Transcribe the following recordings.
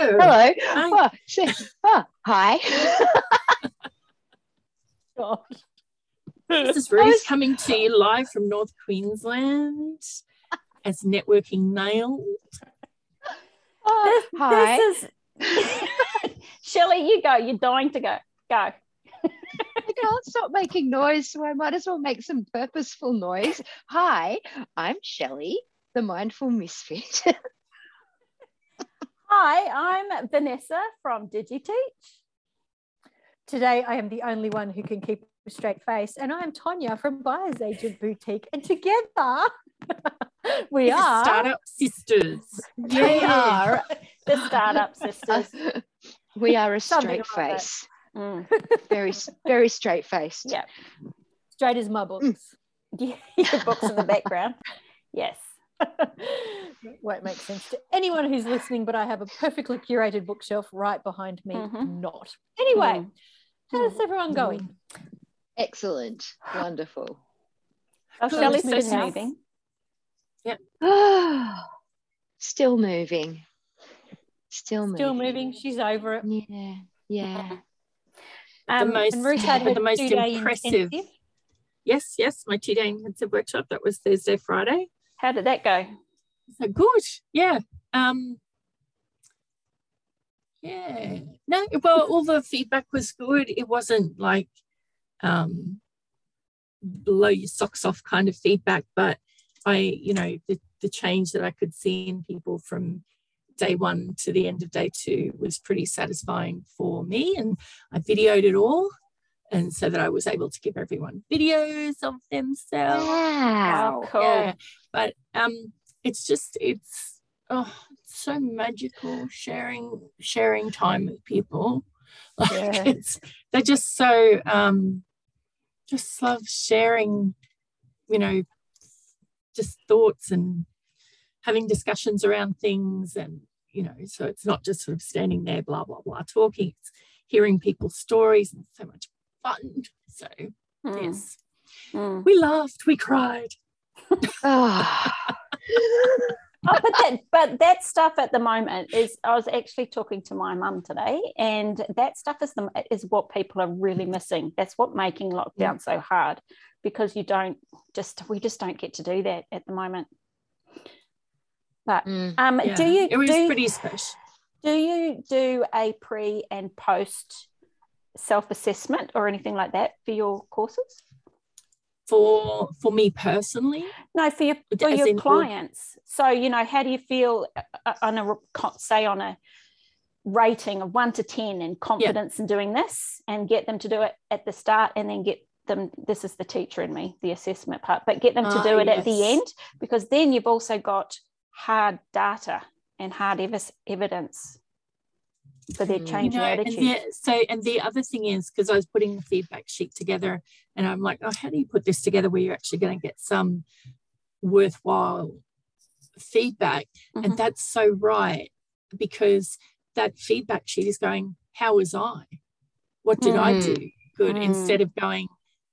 Hello. Hello. Hi. Oh, oh, hi. God. This is I Ruth was- coming to you live from North Queensland as Networking Nailed. Oh, hi. This is Shelley, you go. You're dying to go. Go. I can't stop making noise, so I might as well make some purposeful noise. Hi, I'm Shelley, the mindful misfit. Hi, I'm Vanessa from DigiTeach. Today, I am the only one who can keep a straight face, and I am Tonya from Buyer's Agent Boutique. And together, we are Startup Sisters. we are. The Startup Sisters. we are a straight face. Mm. Very, very straight faced. Yeah. straight as my books. Yeah, Your books in the background. Yes. Won't make sense to anyone who's listening, but I have a perfectly curated bookshelf right behind me. Mhm. Not. Anyway, Mm. how's everyone going? Excellent. Wonderful. Oh, Good. Shelley's Moving still house. moving. Still moving. Still moving. Still moving. She's over it. Yeah. Yeah. The Um, most, And Ruth had the most impressive. intensive. Yes, yes, my two day intensive workshop. That was Thursday, Friday. How did that go? So good. Yeah. Um yeah. No, well, all the feedback was good. It wasn't like um blow your socks off kind of feedback, but I, you know, the, the change that I could see in people from day one to the end of day two was pretty satisfying for me. And I videoed it all. And so that I was able to give everyone videos of themselves. Wow. Oh, cool. Yeah, but um, it's just it's oh, it's so magical sharing sharing time with people. Like Yeah. it's they're just so um, just love sharing, you know, just thoughts and having discussions around things and you know so it's not just sort of standing there blah blah blah talking it's hearing people's stories and so much fun so Mm, yes mm. we laughed we cried Oh. Oh, but that but that stuff at the moment is I was actually talking to my mum today, and that stuff is the is what people are really missing. That's what making lockdown so hard because you don't just we just don't get to do that at the moment. But Mm. um, Yeah, do you it was do, pretty special do you do a pre and post self assessment or anything like that for your courses? for for me personally No, for your for As your in all- clients. So you know, how do you feel uh, on a say on a rating of one to ten and confidence in doing this, and get them to do it at the start, and then get them. This is the teacher in me, the assessment part, but get them to Ah, do it at the end because then you've also got hard data and hard ev- evidence for their Mm. change you know, in and attitude. the, so and the other thing is because I was putting the feedback sheet together and I'm like oh how do you put this together where you're actually going to get some worthwhile feedback Mhm. and that's so right because that feedback sheet is going how was I what did I Mm. do good Mm. instead of going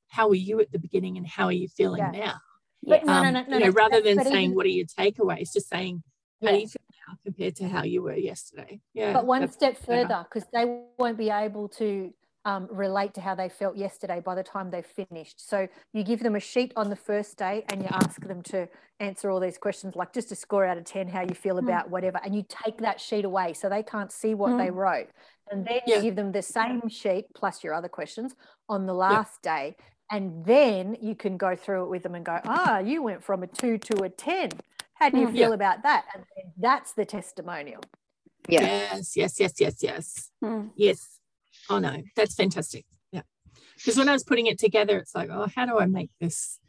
how were you at the beginning and how are you feeling Yeah. now But Yes. no, no, Um, no, no, you know no, rather than saying even- what are your takeaways just saying how Yeah. do you feel now compared to how you were yesterday yeah but one step further because they won't be able to um, relate to how they felt yesterday by the time they've finished so you give them a sheet on the first day and you ask them to answer all these questions like just a score out of 10 how you feel Hmm. about whatever and you take that sheet away so they can't see what they Hmm. wrote and then Yeah. you give them the same sheet plus your other questions on the last day and then you can go through it with them and go ah you went from a 2 to a 10 how do you Mm. feel about that and that's the testimonial Yeah. Yes, yes, yes, yes, yes, Mm. yes. Oh no, that's fantastic. Yeah, because when I was putting it together, it's like, oh, how do I make this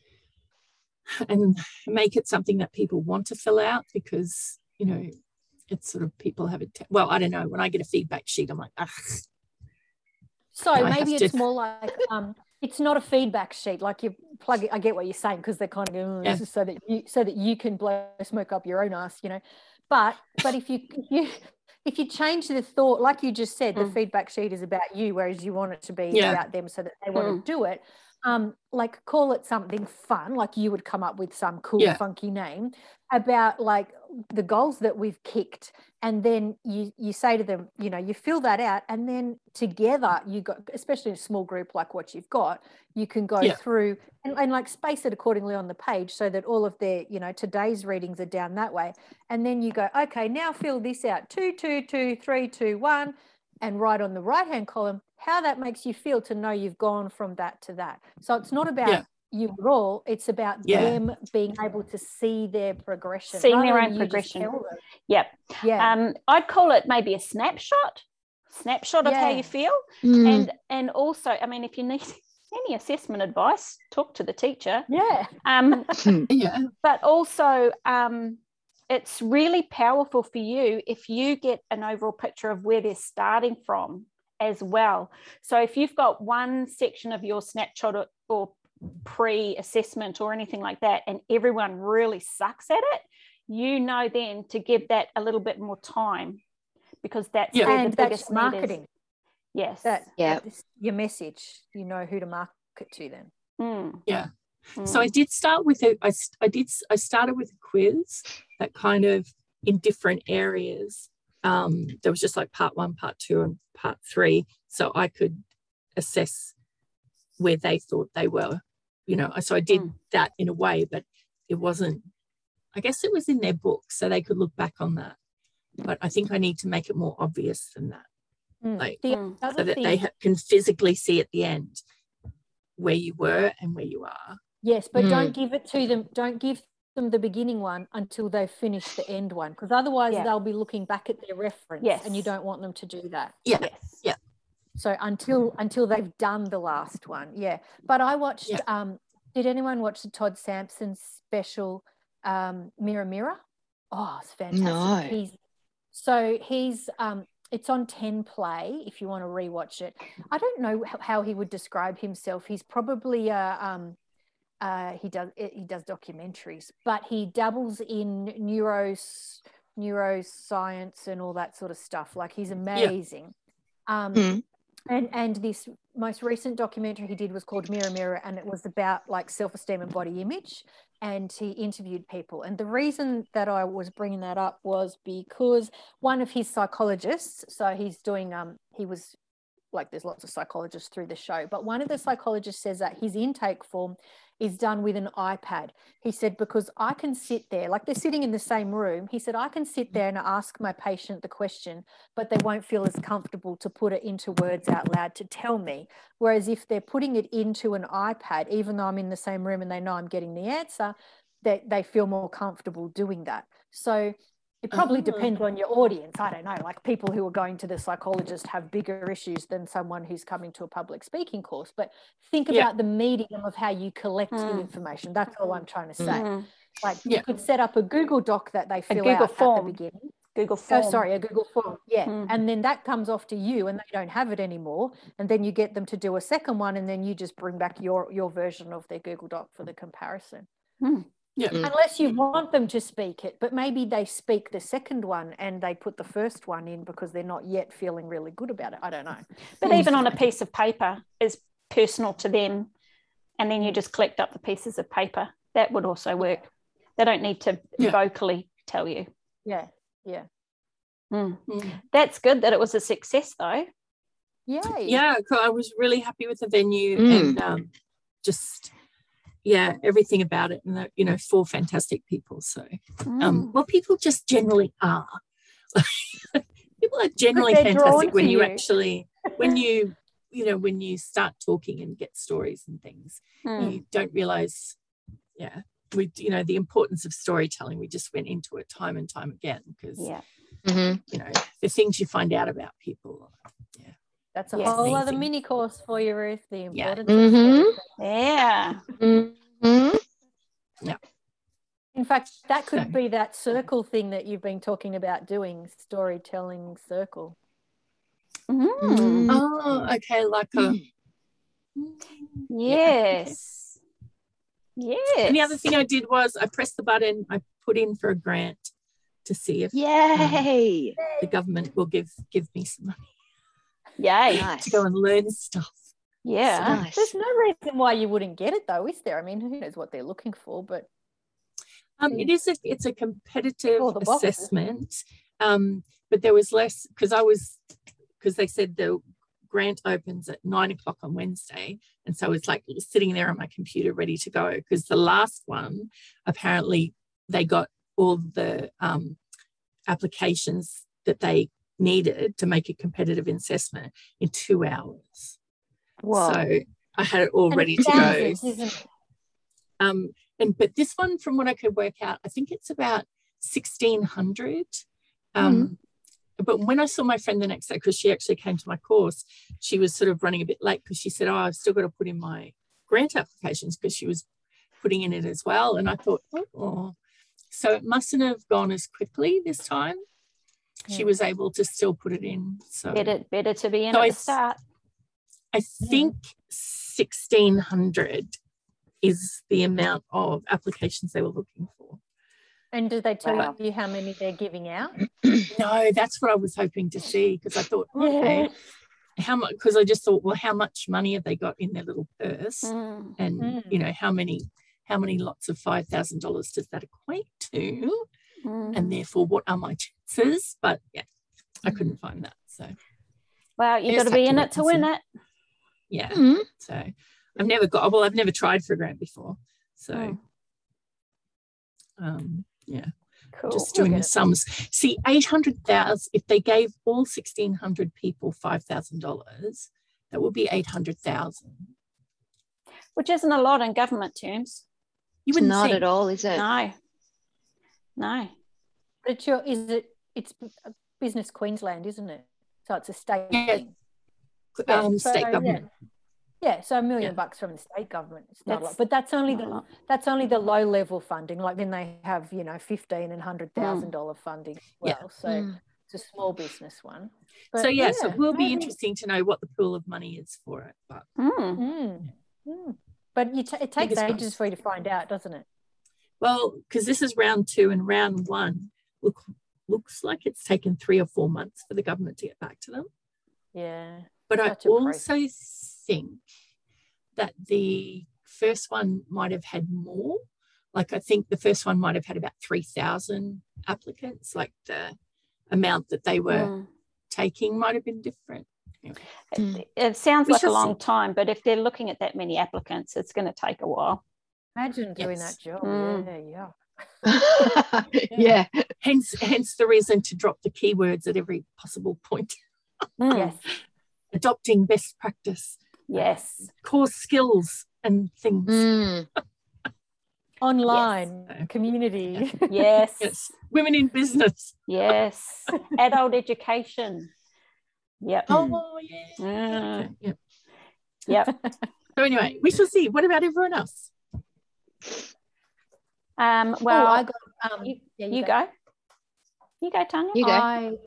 and make it something that people want to fill out? Because you know, it's sort of people have it. well, I don't know. When I get a feedback sheet, I'm like, ah, So I have maybe to- it's more like um, it's not a feedback sheet. Like you plug it. I get what you're saying because they're kind of going, oh, Yeah. this is so that you so that you can blow smoke up your own ass, you know. But but if you if you if you change the thought, like you just said, the Mm. feedback sheet is about you, whereas you want it to be Yeah. about them so that they want to do it. Um, like call it something fun, like you would come up with some cool, Yeah. funky name about like the goals that we've kicked and then you you say to them you know you fill that out and then together you got especially in a small group like what you've got you can go Yeah. through and, and like space it accordingly on the page so that all of their you know today's readings are down that way and then you go okay now fill this out two two two three two one and write on the right hand column how that makes you feel to know you've gone from that to that so it's not about Yeah. You at all it's about Yeah. them being able to see their progression Seeing their own progression. tell them. Yep. yeah Um, I'd call it maybe a snapshot, snapshot of how you feel. Mm. And and also, I mean, if you need any assessment advice, talk to the teacher. yeah Um, Yeah. but also um, it's really powerful for you if you get an overall picture of where they're starting from as well. So if you've got one section of your snapshot or, or pre-assessment or anything like that, and everyone really sucks at it, you know then to give that a little bit more time because that's Yeah. where and the that's biggest is. marketing Yes. that Yeah. that is your message you know who to market to then Mm, Yeah. So I did start with a, I, did, I did, s- I started with a quiz that kind of in different areas. Um, there was just like part one, part two, and part three. So I could assess where they thought they were, you know. So I did Mm. that in a way, but it wasn't, I guess it was in their book. So they could look back on that. But I think I need to make it more obvious than that Mm. Like, the Mm. other so that thing, they ha- can physically see at the end where you were and where you are. yes but Mm. don't give it to them don't give them the beginning one until they've finished the end one because otherwise Yeah. they'll be looking back at their reference and you don't want them to do that Yeah. Yes. Yeah. So until until they've done the last one yeah but i watched Yeah. um did anyone watch the todd sampson special um mirror mirror oh it's fantastic No. he's so he's um it's on 10 play if you want to rewatch it i don't know how he would describe himself he's probably a um uh, he does he does documentaries, but he dabbles in neuros neuroscience and all that sort of stuff. Like he's amazing. Um, Mm. And and this most recent documentary he did was called Mirror Mirror, and it was about like self esteem and body image. And he interviewed people. And the reason that I was bringing that up was because one of his psychologists, so he's doing um he was like there's lots of psychologists through the show, but one of the psychologists says that his intake form is done with an iPad. He said, because I can sit there, like they're sitting in the same room. He said, I can sit there and ask my patient the question, but they won't feel as comfortable to put it into words out loud to tell me. Whereas if they're putting it into an iPad, even though I'm in the same room and they know I'm getting the answer, they, they feel more comfortable doing that. So it probably Oh. depends on your audience. I don't know. Like people who are going to the psychologist have bigger issues than someone who's coming to a public speaking course. But think Yeah. about the medium of how you collect the Mm. information. That's all I'm trying to say. Mm. Like Yeah. you could set up a Google Doc that they fill out form. at the beginning. Google Form. Oh, sorry, a Google form. Yeah. Mm. And then that comes off to you and they don't have it anymore. And then you get them to do a second one and then you just bring back your your version of their Google Doc for the comparison. Yeah. Mm. Unless you want them to speak it, but maybe they speak the second one and they put the first one in because they're not yet feeling really good about it. I don't know. But even on a piece of paper is personal to them. And then you just collect up the pieces of paper. That would also work. They don't need to Yeah. vocally tell you. Yeah. Yeah. Mm. Mm. That's good that it was a success, though. Yay. yeah 'cause i was really happy with the venue Mm. and um, just yeah everything about it and that, you know four fantastic people so Mm. um well people just generally are people are generally fantastic when you you. actually when you you know when you start talking and get stories and things Mm. you don't realize yeah we you know the importance of storytelling we just went into it time and time again because Yeah. Mhm. you know the things you find out about people Yeah. That's a Yes. whole other mini course for you, Ruth. The Yeah. importance of Mhm. Yeah. Mhm. In fact, that could So- be that circle thing that you've been talking about doing, storytelling circle. Mm. Mm. oh okay like a Yes. Yes. And the other thing I did was I pressed the button, I put in for a grant to see if Yay. the government will give give me some money Yay. Nice. to go and learn stuff. Yeah. Nice. There's no reason why you wouldn't get it, though, is there? I mean, who knows what they're looking for? But Um, it is a it's a competitive assessment, um, but there was less because I was because they said the grant opens at nine o'clock on Wednesday, and so it's like sitting there on my computer ready to go. Because the last one, apparently, they got all the um, applications that they needed to make a competitive assessment in two hours. Whoa. So I had it all And ready to go. isn't it? Um, and but this one, from what I could work out, I think it's about sixteen hundred. Um, But when I saw my friend the next day, because she actually came to my course, she was sort of running a bit late because she said, "Oh, I've still got to put in my grant applications because she was putting in it as well." And I thought, "Oh." So it mustn't have gone as quickly this time. She was able to still put it in. So Better, better to be in So at I the start. I think 1600 is the amount of applications they were looking for. And do they tell Wow. you how many they're giving out? No, that's what I was hoping to see because I thought, okay, how much? Because I just thought, well, how much money have they got in their little purse? Mm. And Mm. you know, how many, how many lots of five thousand dollars does that equate to? Mm. And therefore, what are my chances? But yeah, I couldn't find that. So Well, you've got to be in it to win see. it. Yeah, Mhm. so I've never got. Well, I've never tried for a grant before. So Mm. um, yeah. Cool. just doing the sums. See, 800,000, if they gave all 1,600 people $5,000, that would be 800,000. Which isn't a lot in government terms. You wouldn't not think. at all, is it? No. No. But it's your, is it, it's Business Queensland, isn't it? So it's a state Yeah, thing. Yeah, Um, so, state government. Yeah, so a million Yeah. bucks from the state government. It's not a lot, but that's only the lot. that's only the low level funding. Like then they have you know fifteen and hundred thousand dollar funding as Yeah. well. So Mm. it's a small business one. so, But yeah, so it will be maybe- interesting to know what the pool of money is for it. But Mm. Mm. But you ta it takes Fingers ages crossed. for you to find out, doesn't it? well, because this is round two and round one look, looks like it's taken three or four months for the government to get back to them. Yeah. But Such I a also think that the first one might have had more. Like I think the first one might have had about 3,000 applicants, like the amount that they were Mm. taking might have been different. It, it sounds We like a long see. time, but if they're looking at that many applicants, it's going to take a while. Imagine doing Yes. that job. Mm. Yeah, yeah. yeah. Hence, hence the reason to drop the keywords at every possible point. Mm. Yes. Adopting best practice, Yes. core skills and things. Mm. Online Yes. community. Yes. Yes, women in business. Yes. Adult education. Yep. Oh yeah. Mm. Okay, yeah. Yep. So anyway, we shall see. What about everyone else? Um, well, well, Oh, I got um, you, yeah, you go. You go, Tanya. You go. I, You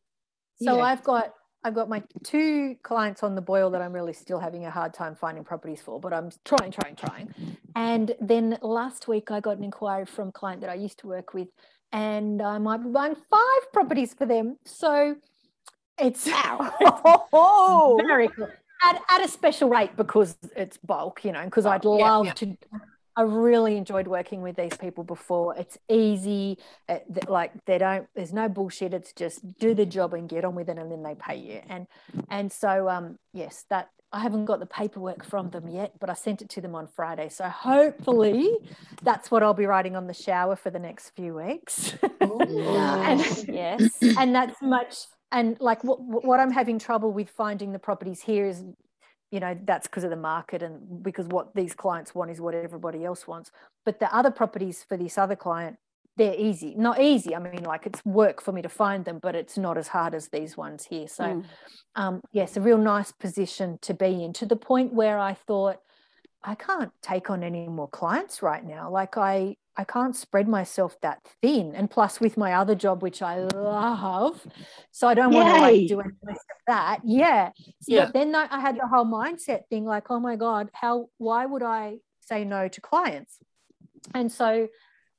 so go. I've got I've got my two clients on the boil that I'm really still having a hard time finding properties for, but I'm trying, trying, trying. And then last week I got an inquiry from a client that I used to work with, and I might be buying five properties for them. So it's Oh, very cool. At, at a special rate because it's bulk, you know, because I'd Oh, yeah, love yeah. to. I really enjoyed working with these people before. It's easy, uh, th- like they don't. There's no bullshit. It's just do the job and get on with it, and then they pay you. And and so um yes, that I haven't got the paperwork from them yet, but I sent it to them on Friday. So hopefully, that's what I'll be writing on the shower for the next few weeks. Nice. yes. and that's much and like what, what i'm having trouble with finding the properties here is you know that's because of the market and because what these clients want is what everybody else wants but the other properties for this other client they're easy not easy i mean like it's work for me to find them but it's not as hard as these ones here so Mm. um, yes, a real nice position to be in to the point where I thought I can't take on any more clients right now. Like I, I can't spread myself that thin. And plus, with my other job, which I love, so I don't want to like do any less of that. Yeah. So Yeah. Then I I had the whole mindset thing, like, oh my god, how? Why would I say no to clients? And so,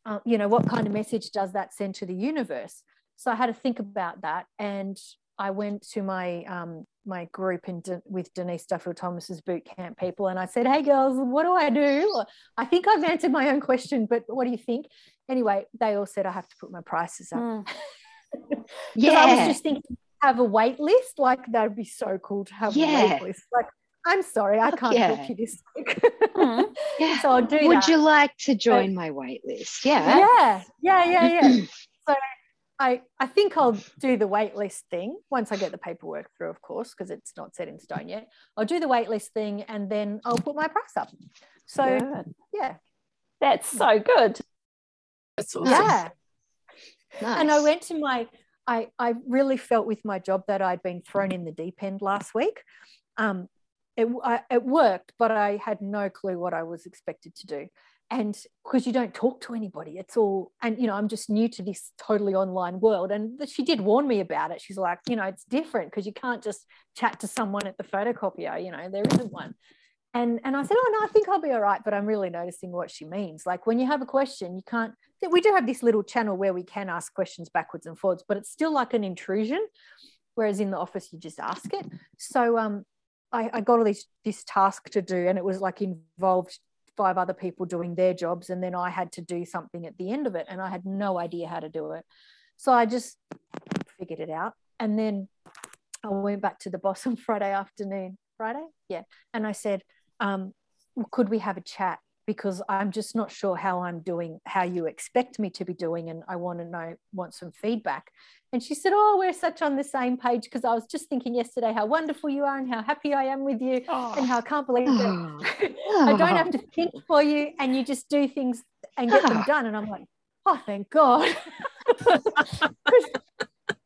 uh, you know, what kind of message does that send to the universe? So I had to think about that, and I went to my um, my group in De- with Denise Duffield Thomas's boot camp people, and I said, "Hey girls, what do I do?" I think I've answered my own question, but what do you think? anyway, they all said I have to put my prices up. Mm. Yeah. I was just thinking, have a wait list. Like that would be so cool to have a Yeah. wait list. Like, I'm sorry, I can't yeah. help you this week. Mm. yeah. so I'll do Would that. you like to join my wait list? Yeah. yeah, yeah, yeah, yeah. so I I think I'll do the wait list thing once I get the paperwork through, of course, because it's not set in stone yet. I'll do the wait list thing and then I'll put my price up. So Good. yeah, That's so good. That's awesome. yeah. Nice. And I went to my, I, I really felt with my job that I'd been thrown in the deep end last week. Um, it, I, it worked, but I had no clue what I was expected to do. And because you don't talk to anybody, it's all, and you know, I'm just new to this totally online world. And she did warn me about it. She's like, you know, it's different because you can't just chat to someone at the photocopier, you know, there isn't one. And, and I said, oh, no, I think I'll be all right. But I'm really noticing what she means. Like when you have a question, you can't, we do have this little channel where we can ask questions backwards and forwards, but it's still like an intrusion. Whereas in the office, you just ask it. So um, I, I got all this, this task to do, and it was like involved five other people doing their jobs. And then I had to do something at the end of it, and I had no idea how to do it. So I just figured it out. And then I went back to the boss on Friday afternoon. Friday? Yeah. And I said, um, could we have a chat? Because I'm just not sure how I'm doing, how you expect me to be doing, and I want to know, want some feedback. And she said, Oh, we're such on the same page because I was just thinking yesterday how wonderful you are and how happy I am with you oh. and Oh, how I can't believe Oh. that I don't have to ah. think for you and you just do things and get them ah. done. And I'm like, Oh, thank God.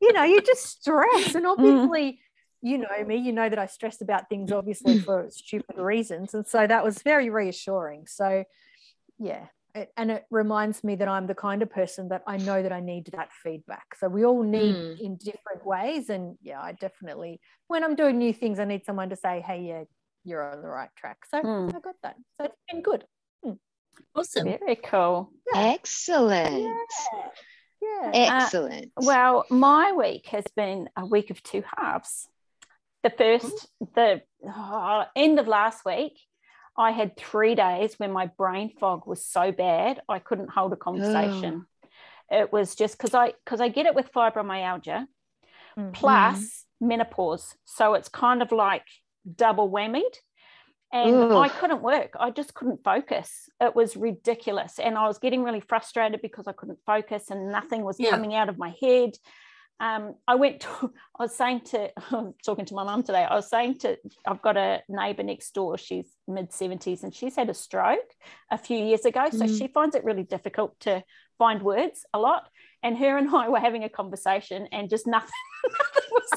you know, you just stress. And mm. obviously, you know me, you know that I stress about things obviously for stupid reasons. And so that was very reassuring. So, yeah. It, and it reminds me that I'm the kind of person that I know that I need that feedback. So we all need Mm. in different ways. And yeah, I definitely, when I'm doing new things, I need someone to say, hey, yeah, you're on the right track. So Mm. I got that. So it's been good. Awesome. very cool. Excellent. Yeah. Excellent. Well, my week has been a week of two halves. The first, the oh, end of last week, I had three days when my brain fog was so bad I couldn't hold a conversation. It was just because I because I get it with fibromyalgia Mm. plus menopause, so it's kind of like double whammied. And Ugh. I couldn't work. I just couldn't focus. It was ridiculous. And I was getting really frustrated because I couldn't focus and nothing was Yeah. coming out of my head. Um, I went to, I was saying to, I was talking to my mum today, I was saying to, I've got a neighbor next door, she's mid 70s and she's had a stroke a few years ago. So Mm. she finds it really difficult to find words a lot. And her and I were having a conversation and just nothing, nothing was,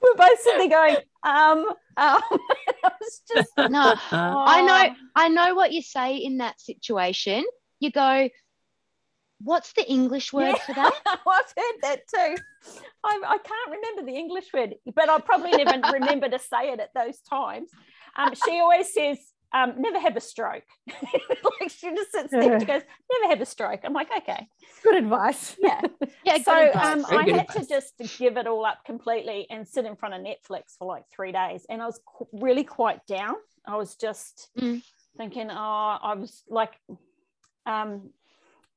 we're both sitting there going, um, um, just, no, I oh, know I know what you say in that situation. You go, what's the English word Yeah. for that? I've heard that too. I, I can't remember the English word, but I'll probably never remember to say it at those times. Um, she always says, um, never have a stroke. like she just sits there and she goes, never have a stroke. I'm like, okay. Good advice. Yeah. Yeah, so advice. um, I good had to just give it all up completely and sit in front of Netflix for like three days. And I was qu- really quite down. I was just Mm. thinking, oh, I was like, um,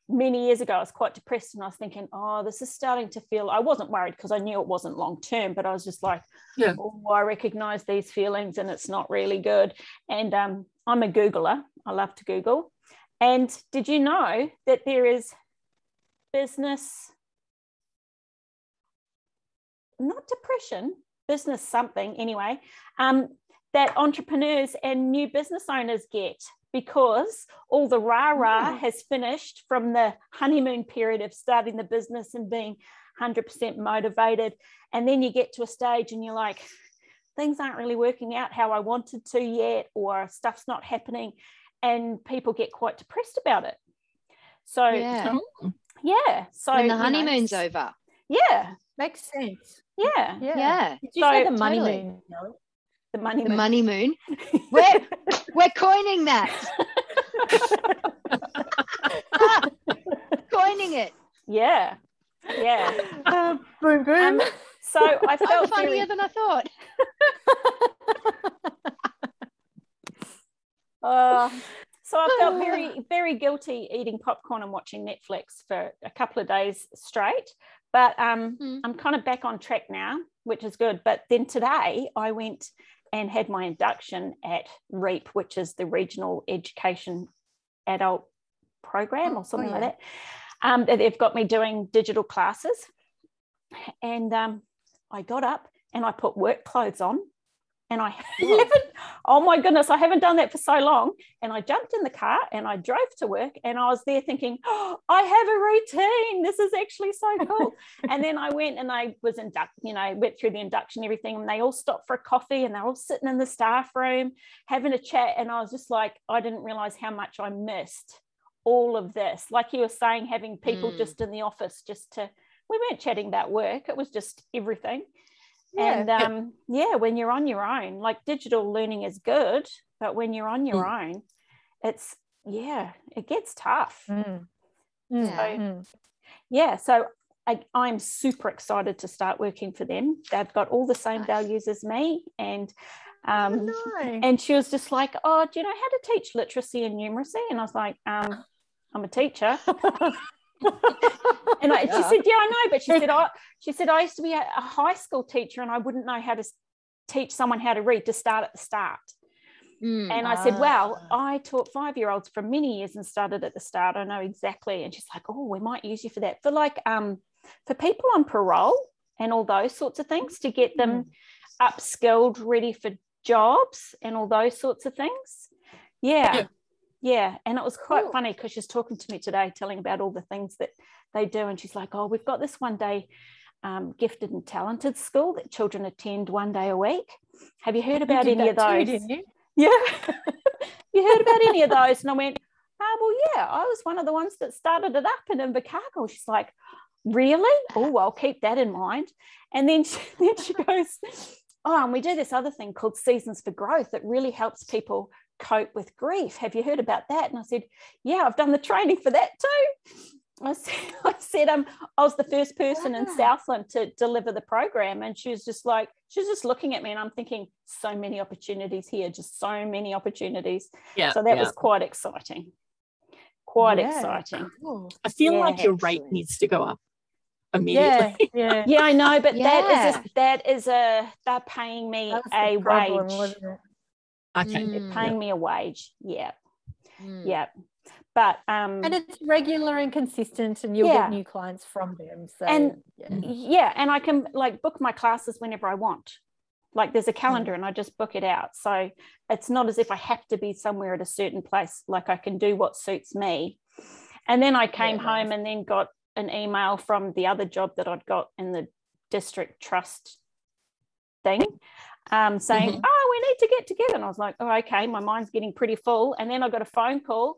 many years ago, I was quite depressed and I was thinking, oh, this is starting to feel, I wasn't worried because I knew it wasn't long term, but I was just like, Yeah. oh, I recognize these feelings and it's not really good. And um, I'm a Googler. I love to Google. And did you know that there is business, not depression, business something anyway, um, that entrepreneurs and new business owners get because all the rah rah Mm. has finished from the honeymoon period of starting the business and being 100% motivated. And then you get to a stage and you're like, things aren't really working out how I wanted to yet, or stuff's not happening. And people get quite depressed about it. So, yeah. Yeah. So, when you the know, honeymoon's over. Yeah. Makes sense. Yeah. Yeah. Yeah. Did you So- say the money Totally. moon? Nelly? The money. The moon. money moon. We're we're coining that. coining it. Yeah. Yeah. Uh, boom, boom. Um, so I I'm felt funnier very, than I thought. uh, so so I felt very, very guilty eating popcorn and watching Netflix for a couple of days straight. But um, Mm. I'm kind of back on track now, which is good. But then today I went and had my induction at REAP, which is the Regional Education Adult Program Oh, or something oh, like that. Um, they've got me doing digital classes. And um, I got up and I put work clothes on. And I haven't, oh my goodness, I haven't done that for so long. And I jumped in the car and I drove to work and I was there thinking, oh, I have a routine. This is actually so cool. and then I went and I was inducted, you know, went through the induction, everything, and they all stopped for a coffee and they're all sitting in the staff room having a chat. And I was just like, I didn't realize how much I missed all of this. Like you were saying, having people Mm. just in the office just to, we weren't chatting about work, it was just everything. Yeah. And um, yeah, when you're on your own, like digital learning is good, but when you're on your own, it's, yeah, it gets tough. Mm. Mm, Yeah. mm. Yeah. So I, I'm super excited to start working for them. They've got all the same values as me. And um, Nice. and she was just like, "Oh, do you know how to teach literacy and numeracy?" And I was like, um, "I'm a teacher." And I, she said, "Yeah, I know," but she said, "I," she said, "I used to be a, a high school teacher, and I wouldn't know how to teach someone how to read to start at the start." Mm. And I said, "Well, Ah. I taught five-year-olds for many years and started at the start. I know exactly." And she's like, "Oh, we might use you for that for like um for people on parole and all those sorts of things to get them upskilled, ready for jobs and all those sorts of things." Yeah. Yeah. And it was quite Cool. funny because she's talking to me today, telling about all the things that they do. And she's like, Oh, we've got this one day um, gifted and talented school that children attend one day a week. Have you heard You about did any of too, those? didn't you? Yeah. you heard about any of those? And I went, oh, well, yeah, I was one of the ones that started it up in Invercargill. She's like, really? Oh, I'll keep that in mind. And then she, then she goes, oh, and we do this other thing called Seasons for Growth that really helps people cope with grief. Have you heard about that? And I said, yeah, I've done the training for that too. I said, I said um, I was the first person in Southland to deliver the program. And she was just like, she was just looking at me and I'm thinking, so many opportunities here, just so many opportunities. Yeah. So that yeah. was quite exciting. Quite Yeah. exciting. Cool. I feel Yeah, like your rate needs to go up immediately. yeah. Yeah, I know, but that is a, that is a they're paying me That was the a problem, wage. Wasn't it? Okay. They're Mm. paying me a wage. Yeah, Mm. yeah. But um And it's regular and consistent, and you'll Yeah. get new clients from them. So, And- yeah. yeah and i can like book my classes whenever i want like there's a calendar and i just book it out so it's not as if i have to be somewhere at a certain place like i can do what suits me and then i came Yeah, home nice. and then got an email from the other job that i'd got in the district trust thing um, saying Mhm. oh we need to get together and i was like oh okay my mind's getting pretty full and then i got a phone call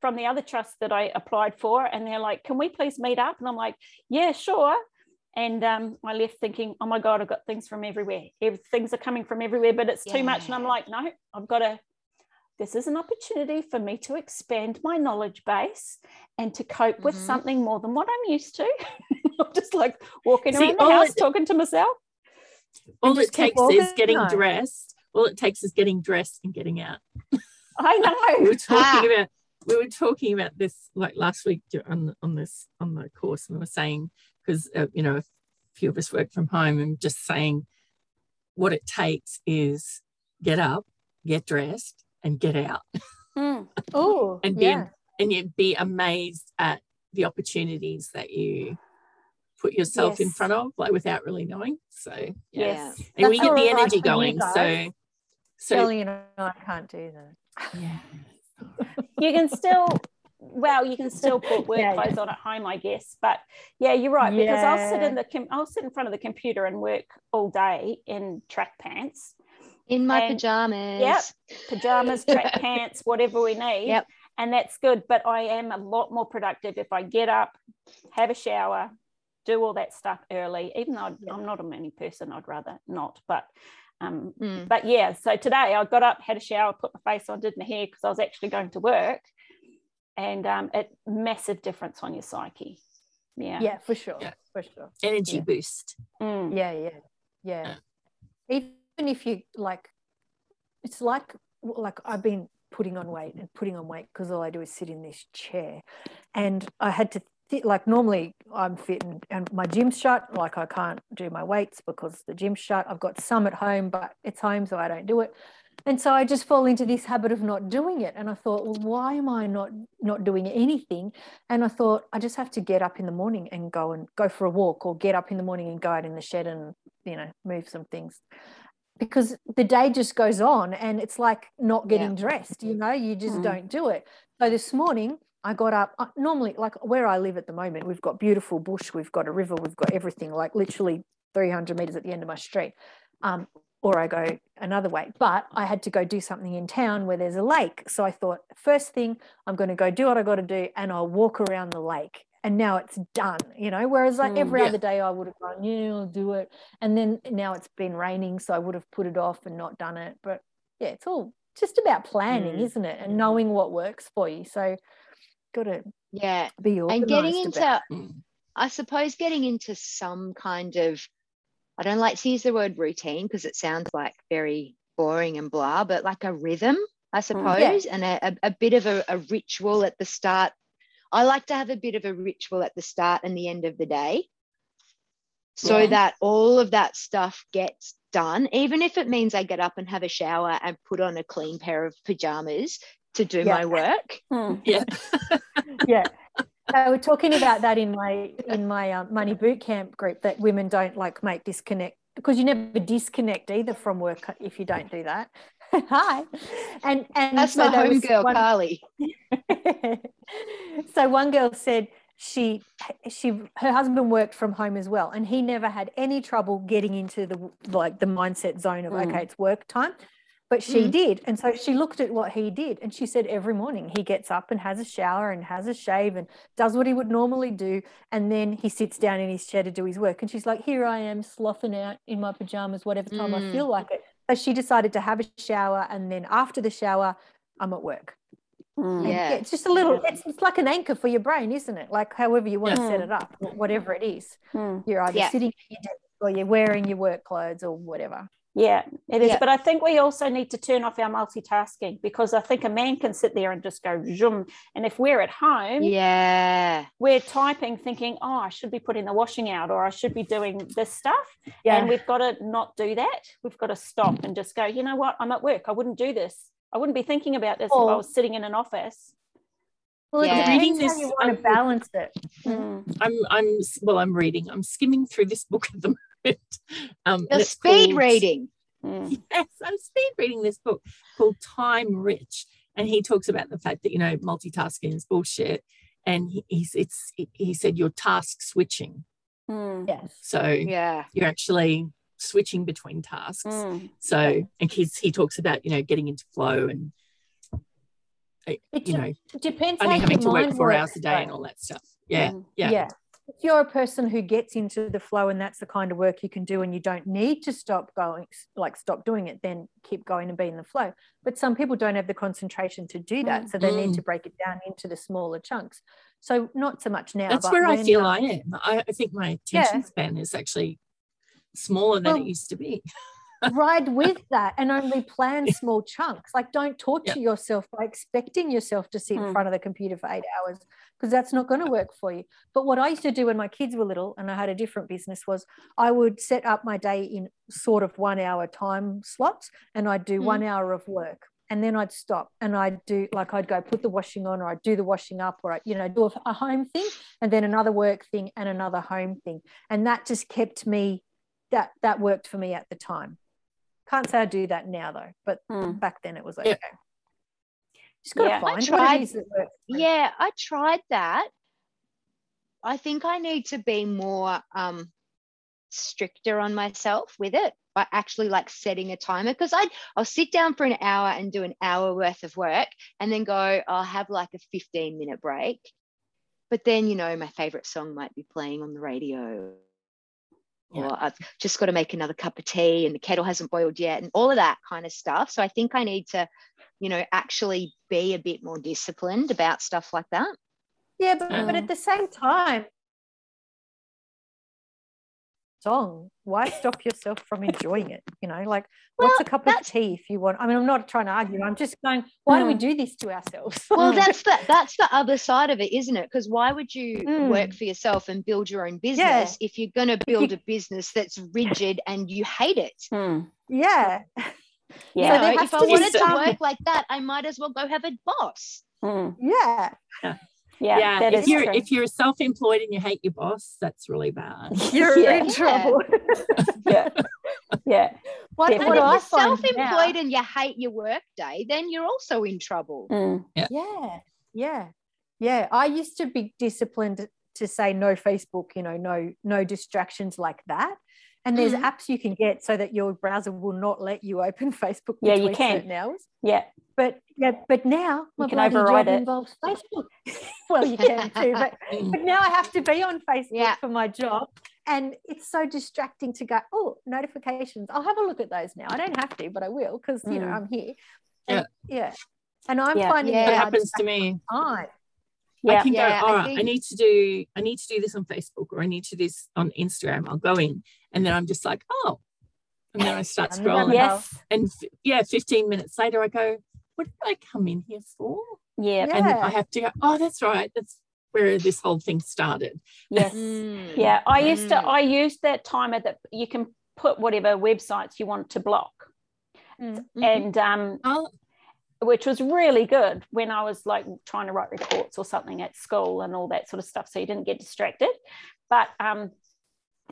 from the other trust that I applied for, and they're like, "Can we please meet up?" And I'm like, "Yeah, sure." And um, I left thinking, "Oh my god, I've got things from everywhere. Ev- Things are coming from everywhere, but it's too much." And I'm like, "No, I've got to." This is an opportunity for me to expand my knowledge base and to cope with Mhm. something more than what I'm used to. I'm just like walking See, around the house it- talking to myself. All it keep takes is getting organised. dressed. All it takes is getting dressed and getting out. I know. We know. were talking Ah. about we were talking about this like last week on on this on the course, and we were saying because uh, you know a few of us work from home, and just saying what it takes is get up, get dressed, and get out, Mm. oh, and be yeah. and you'd be amazed at the opportunities that you put yourself in front of, like without really knowing. So yeah, Yes. and we get the energy for you going. So so Shelley and I can't do that. yeah. you can still well you can still put work Yeah, yeah. clothes on at home i guess but yeah you're right because i'll sit in the com- i'll sit in front of the computer and work all day in track pants In my And- pajamas. Yep. pajamas track pants whatever we need Yep. and that's good but i am a lot more productive if i get up have a shower do all that stuff early even though Yeah. i'm not a morning person i'd rather not but um Mm. but yeah, so today I got up, had a shower, put my face on, did my hair because I was actually going to work, and um, it massive difference on your psyche. Yeah, Yeah, for sure. Yeah. For sure. energy Yeah. boost. Mm. Yeah, yeah, yeah. Even if you like, it's like like I've been putting on weight and putting on weight because all I do is sit in this chair. And I had to th- like normally I'm fit and, and my gym's shut. Like I can't do my weights because the gym's shut. I've got some at home, but it's home, so I don't do it. And so I just fall into this habit of not doing it. And I thought, well, why am I not not doing anything? And I thought I just have to get up in the morning and go and go for a walk, or get up in the morning and go out in the shed and you know move some things because the day just goes on and it's like not getting yeah. dressed you know you just mm. don't do it so this morning i got up uh, normally like where i live at the moment we've got beautiful bush we've got a river we've got everything like literally 300 meters at the end of my street um, or i go another way. But i had to go do something in town where there's a lake. So i thought first thing i'm going to go do what i got to do and i'll walk around the lake. And now it's done you know? Whereas like mm, every yeah. other day i would have gone yeah i'll do it. And then now it's been raining so i would have put it off and not done it. But yeah it's all just about planning mm. isn't it? And knowing what works for you. So got to yeah be and getting into mm. i suppose getting into some kind of i don't like to use the word routine because it sounds like very boring and blah but like a rhythm i mm, suppose yeah. and a, a, bit of a, a ritual at the start I like to have a bit of a ritual at the start and the end of the day so yeah. that all of that stuff gets done, even if it means I get up and have a shower and put on a clean pair of pajamas to do yeah. my work. Hmm. Yeah. yeah. Uh, we're talking about that in my in my um, money boot camp group that women don't like make disconnect because you never disconnect either from work if you don't do that. Hi. And and that's so my home girl, one, Carly. so one girl said she she her husband worked from home as well and he never had any trouble getting into the like the mindset zone of mm. okay it's work time but she mm. did and so she looked at what he did and she said every morning he gets up and has a shower and has a shave and does what he would normally do and then he sits down in his chair to do his work and she's like here i am sloughing out in my pajamas whatever time mm. i feel like it but she decided to have a shower and then after the shower i'm at work Mm. Yeah. it's just a little. It's, it's like an anchor for your brain, isn't it? Like however you want to set it up, whatever it is. Mm. You're either yeah. sitting at your desk or you're wearing your work clothes or whatever. Yeah, it is. But I think we also need to turn off our multitasking because I think a man can sit there and just go zoom. And if we're at home, yeah, we're typing, thinking, oh, I should be putting the washing out or I should be doing this stuff. Yeah. And we've got to not do that. We've got to stop and just go, you know what? I'm at work. I wouldn't do this. I wouldn't be thinking about this oh. if I was sitting in an office. Well, yeah. reading this, how you want to balance it. Mm. I'm, I'm, well, I'm reading. I'm skimming through this book at the moment. Um, the speed called, reading. Mm. Yes, I'm speed reading this book called Time Rich, and he talks about the fact that you know multitasking is bullshit, and he, he's it's he said you're task switching. Mm. Yes. So yeah, you're actually switching between tasks. Mm. So, and kids, he talks about, you know, getting into flow and, uh, it, you know, depends only having to work four hours a day and all that stuff. Yeah. Mm. Yeah. Yeah. If you're a person who gets into the flow and that's the kind of work you can do and you don't need to stop going, like stop doing it, then keep going and be in the flow. But some people don't have the concentration to do that. Mm. So they need to mm. break it down into the smaller chunks. So not so much now. That's where I feel um, I am. I, I, think my attention yeah. span is actually smaller than well, it used to be. Ride with that and only plan small chunks. Like don't torture yourself by expecting yourself to sit mm. in hmm. front of the computer for eight hours because that's not going to work for you. But what I used to do when my kids were little and I had a different business was I would set up my day in sort of one hour time slots and I'd do mm. one hour of work and then I'd stop and I'd do like I'd go put the washing on or I'd do the washing up or I, you know do a home thing and then another work thing and another home thing and that just kept me that that worked for me at the time. Can't say I do that now though, but mm. back then it was okay. Yeah. Just gotta yeah, find I tried, Yeah, I tried that. I think I need to be more um, stricter on myself with it by actually like setting a timer because I I'll sit down for an hour and do an hour worth of work and then go I'll have like a 15 minute break but then you know my favorite song might be playing on the radio yeah. or I've just got to make another cup of tea and the kettle hasn't boiled yet and all of that kind of stuff. So I think I need to, you know, actually be a bit more disciplined about stuff like that. Yeah, but, um, but at the same time, song. Why stop yourself from enjoying it? You know, like Well, what's a cup of tea if you want? I mean, I'm not trying to argue. I'm just going, why do we Mm. do this to ourselves? Well, that's the that's the other side of it, isn't it? Because why would you work Mm. for yourself and build your own business if you're going to build a business that's rigid and you hate it? Hmm. yeah. Yeah. there know, has if I to be wanted to work like that, I might as well go have a boss. Hmm. Yeah. Yeah, yeah, that if is you're true. if you're self-employed and you hate your boss, that's really bad. You're Yeah. in trouble. yeah, yeah, what, Yeah, And what if you're self-employed now- and you hate your work day, then you're also in trouble. Mm. yeah yeah yeah i used to be disciplined to say no facebook you know no no distractions like that and there's Mhm. apps you can get so that your browser will not let you open facebook Yeah, you can. certain hours yeah, but yeah but now my can bloody override it. involves facebook well you can too but but now I have to be on Facebook Yeah. for my job. And it's so distracting to go, oh, notifications. I'll have a look at those now. I don't have to, but I will because, you know, Mm. I'm here. And, yeah. And I'm Yeah. finding Yeah. it That happens to me. time. I can Yeah, go, I all right, I need to do I need to do this on Facebook or I need to do this on Instagram. I'll go in and then I'm just like, oh. And then I start Down the rabbit scrolling. yes, And f- yeah, 15 minutes later I go, what did I come in here for? Yeah, Yeah. And I have to go, oh, that's right. That's where this whole thing started. yes. Mm. Yeah, I used to. Mm. I used that timer that you can put whatever websites you want to block, Mm. Mhm. and um, Oh, which was really good when I was like trying to write reports or something at school and all that sort of stuff. So you didn't get distracted, but um,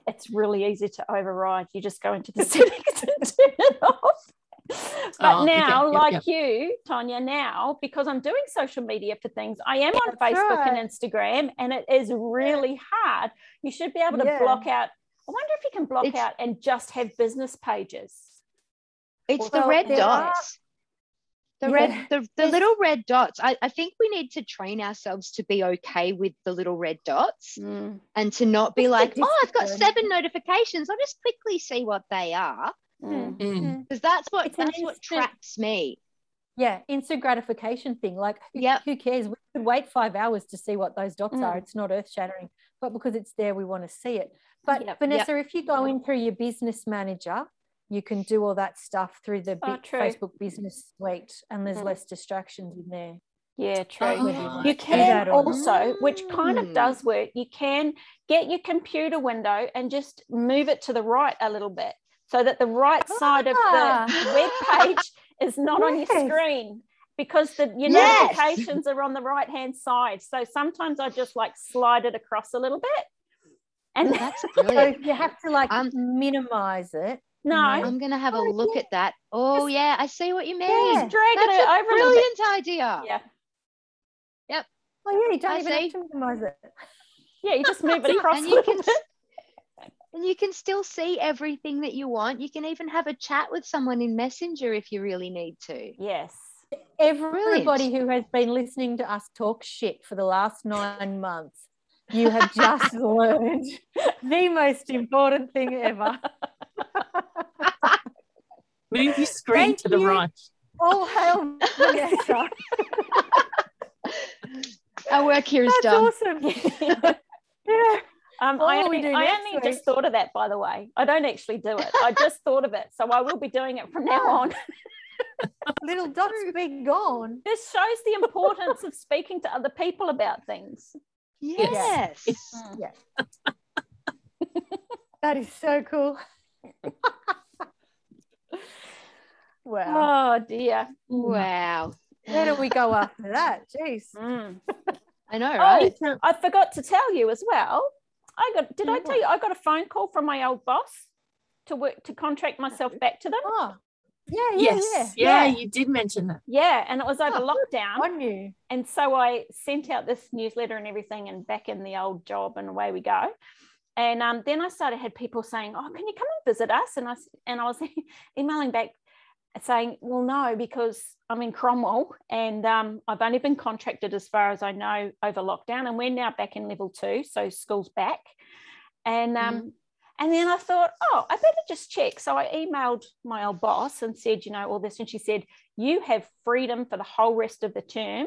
it's really easy to override. You just go into the settings and turn it off. But Oh, okay. now, Yep, like yep. you, Tanya, now because I'm doing social media for things, I am on That's Facebook right. and Instagram, and it is really hard. You should be able to Yeah. block out. I wonder if you can block It's- out and just have business pages. It's the red there are- dots. The Yeah. red, the, the little red dots. I, I think we need to train ourselves to be okay with the little red dots Mm, and to not be like, oh, I've got seven notifications. I'll just quickly see what they are. Mm. mm. Because that's what It's an that's what instant- traps me. Yeah. Instant gratification thing. Like, yeah who cares? We could wait five hours to see what those dots are. Mm. It's not earth shattering, but because it's there, we want to see it. But Yep. Vanessa, if you go in through your business manager, you can do all that stuff through the Oh, big. Facebook business suite, and there's Mm. less distractions in there. Yeah, true. Oh, you want You to do can that or not. also, which kind of Mm. does work, you can get your computer window and just move it to the right a little bit so that the right side of Ah. the web page is not on your screen because the your Yes. notifications are on the right hand side. So sometimes I just like slide it across a little bit. And That's So brilliant. you have to like Um, minimize it. no, I'm gonna have a Oh, look at that. Oh yeah, I see what you mean. Yeah. drag That's it a over brilliant idea. Yeah. Yep. Oh yeah, you don't I even see. have to minimize it. Yeah, you just move it across and you can. And you can still see everything that you want. You can even have a chat with someone in Messenger if you really need to. Yes. Everybody who has been listening to us talk shit for the last nine months, you have just learned the most important thing ever. Move your screen Thank to the you. right. All hail Vanessa. Our work here is That's done. awesome. Yeah. Um, What I will we only, do I only week? just thought of that, by the way. I don't actually do it. I just thought of it. So I will be doing it from now on. Little dots be gone. This shows the importance of speaking to other people about things. Yes. Yes. That is so cool. wow. Oh dear. Wow. Where do we go after that? Jeez. Mm. I know, Oh, right? I forgot to tell you as well. I got. Did I tell you? I got a phone call from my old boss to work to contract myself back to them. Oh, yeah, yeah, Yes. Yeah. Yeah. you did mention that. Yeah, and it was over Oh, lockdown. yeah. On you. and so I sent out this newsletter and everything, and back in the old job, and away we go. And um, then I started had people saying, "Oh, can you come and visit us?" And I s- and I was emailing back saying, "Well, no, because I'm in Cromwell, and um, I've only been contracted as far as I know over lockdown, and we're now back in level two, so school's back." And um, and then I thought, oh, I better just check. So I emailed my old boss and said, you know, all this, and she said, you have freedom for the whole rest of the term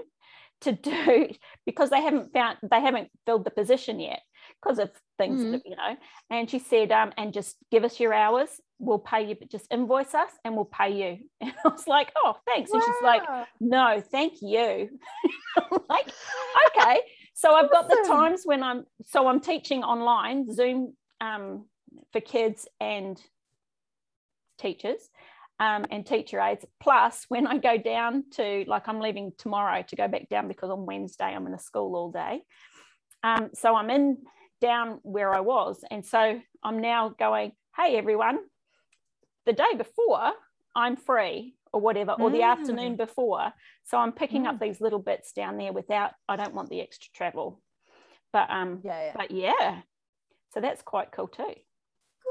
to do because they haven't found they haven't filled the position yet because of things Mhm. that, you know. And she said, um, and just give us your hours, we'll pay you, but just invoice us and we'll pay you. And I was like, oh, thanks. And she's like, no, thank you. Like, okay. So I've got the times when I'm so I'm teaching online, Zoom um, for kids and teachers um, and teacher aides. Plus, when I go down to like I'm leaving tomorrow to go back down because on Wednesday I'm in a school all day. Um, so I'm in down where I was, and so I'm now going. Hey everyone, the day before I'm free or whatever, or the Mm. afternoon before. So I'm picking up these little bits down there without. I don't want the extra travel, but um, Yeah, yeah. but yeah. So that's quite cool too.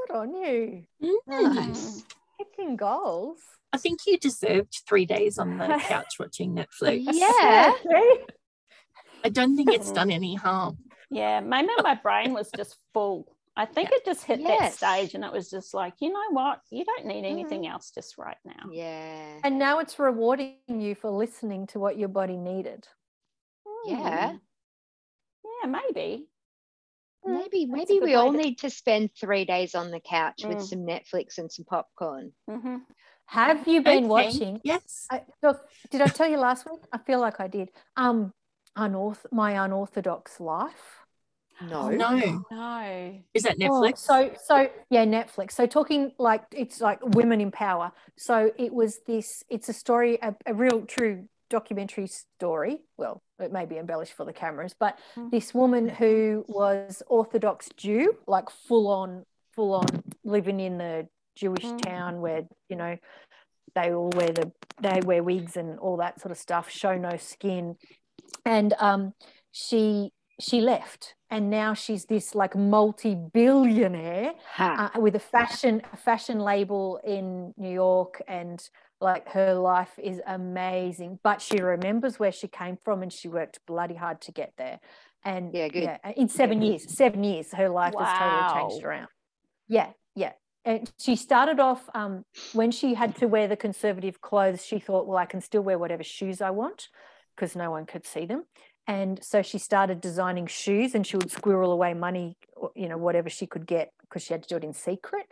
Good on you. Nice. Kicking goals. I think you deserved three days on the couch watching Netflix. Yeah. I don't think it's done any harm. Yeah, maybe my brain was just full. I think it just hit that stage and it was just like, you know what? You don't need anything else just right now. Yeah. And now it's rewarding you for listening to what your body needed. Yeah. Hmm. Yeah, maybe. Mm, Maybe that's a maybe we all to- need to spend three days on the couch with Mm. some Netflix and some popcorn. Mhm. Have you been Okay. watching? Yes. I, look, did I tell you last week? I feel like I did. Um, unorth my unorthodox life. No. Oh, no. No. Is that Oh, Netflix? so so yeah, Netflix. So talking like it's like women in power. So it was this. It's a story, a, a real true documentary story. Well, it may be embellished for the cameras, but Mm. this woman who was Orthodox Jew, like full on, full on living in the Jewish Mm. town where you know they all wear the they wear wigs and all that sort of stuff, show no skin, and um, she she left, and now she's this like multi-billionaire uh, with a fashion a fashion label in New York, and like her life is amazing. But she remembers where she came from, and she worked bloody hard to get there. And Yeah, good. yeah, in seven years, seven years, her life has totally changed around. Yeah, yeah. And she started off um, when she had to wear the conservative clothes. She thought, well, I can still wear whatever shoes I want because no one could see them. And so she started designing shoes, and she would squirrel away money, you know, whatever she could get because she had to do it in secret.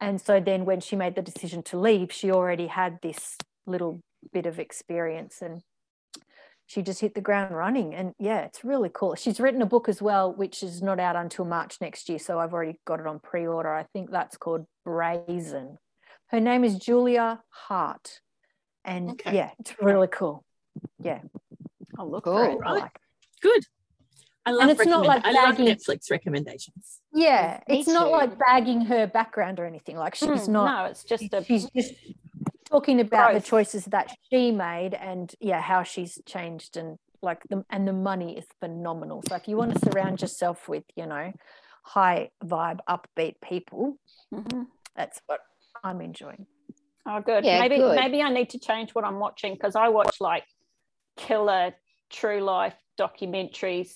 And so then when she made the decision to leave, she already had this little bit of experience and she just hit the ground running. And yeah, it's really cool. She's written a book as well, which is not out until March next year. So I've already got it on pre order. I think that's called Brazen. Her name is Julia Haart. And Okay. yeah, it's really cool. Yeah. I'll look Cool. for it. Right. like Good. I love, and it's not recommend- like I love bagging- Netflix recommendations. Yeah, Me it's not too. like bagging her background or anything. Like she's Mm, not. No, it's just a she's just talking about Growth. the choices that she made and yeah, how she's changed and like the and the money is phenomenal. So if you want to surround yourself with you know high vibe, upbeat people, Mhm. that's what I'm enjoying. Oh, good. Yeah, maybe good. maybe I need to change what I'm watching because I watch like killer true life documentaries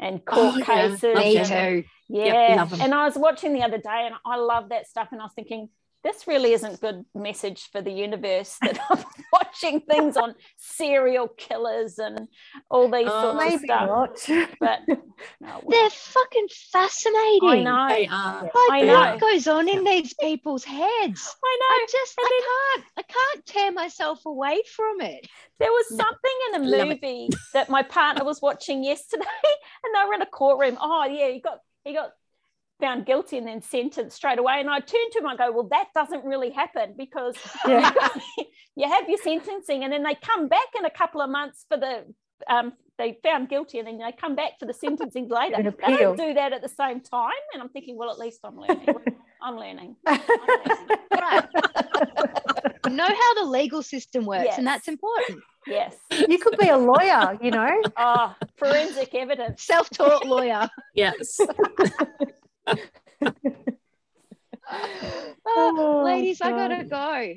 and oh, court Oh, cases. Love Me too. Yeah. love 'em. and I was watching the other day and I love that stuff. And I was thinking, this really isn't good message for the universe that I'm watching things on serial killers and all these Oh, sorts of stuff. not. But no, They're fucking fascinating. I know. They are. Like I what goes on in these people's heads? I know. I just I can't I can't tear myself away from it. There was something in a movie that my partner was watching yesterday, and they were in a courtroom. Oh yeah, he got he got found guilty and then sentenced straight away. And I turned to him, I go, well, that doesn't really happen because Yeah. you have your sentencing, and then they come back in a couple of months for the um, they found guilty, and then they come back for the sentencing later. They don't do that at the same time, and I'm thinking, well, at least I'm learning. I'm learning. I'm learning. Right. know how the legal system works, and that's important. Yes. you could be a lawyer, you know. Oh, forensic evidence. Self-taught lawyer. Yes. Oh, Oh, ladies, I gotta go.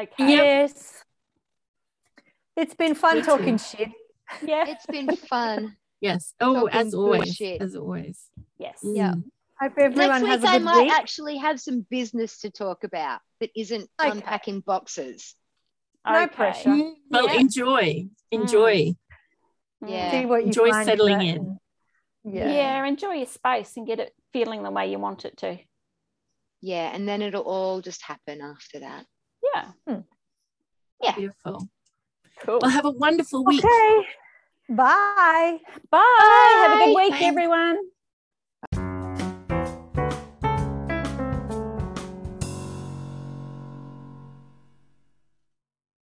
Okay. Yes. It's been fun Me too. talking shit. Yeah. It's been fun. Yes. Oh, as always. bullshit. As always. Yes. Yeah. Mm. Hope everyone Next has week, a I good might week. actually have some business to talk about that isn't Okay. unpacking boxes. No Okay. pressure. Mm, Well, Yeah. enjoy. Enjoy. Yeah. See what you Enjoy settling about in. And- yeah. Yeah. enjoy your space and get it feeling the way you want it to. Yeah. And then it'll all just happen after that. Yeah, hmm. yeah. Beautiful. cool. Well, have a wonderful week. Okay. Bye. Bye. Have a good week, Bye. everyone.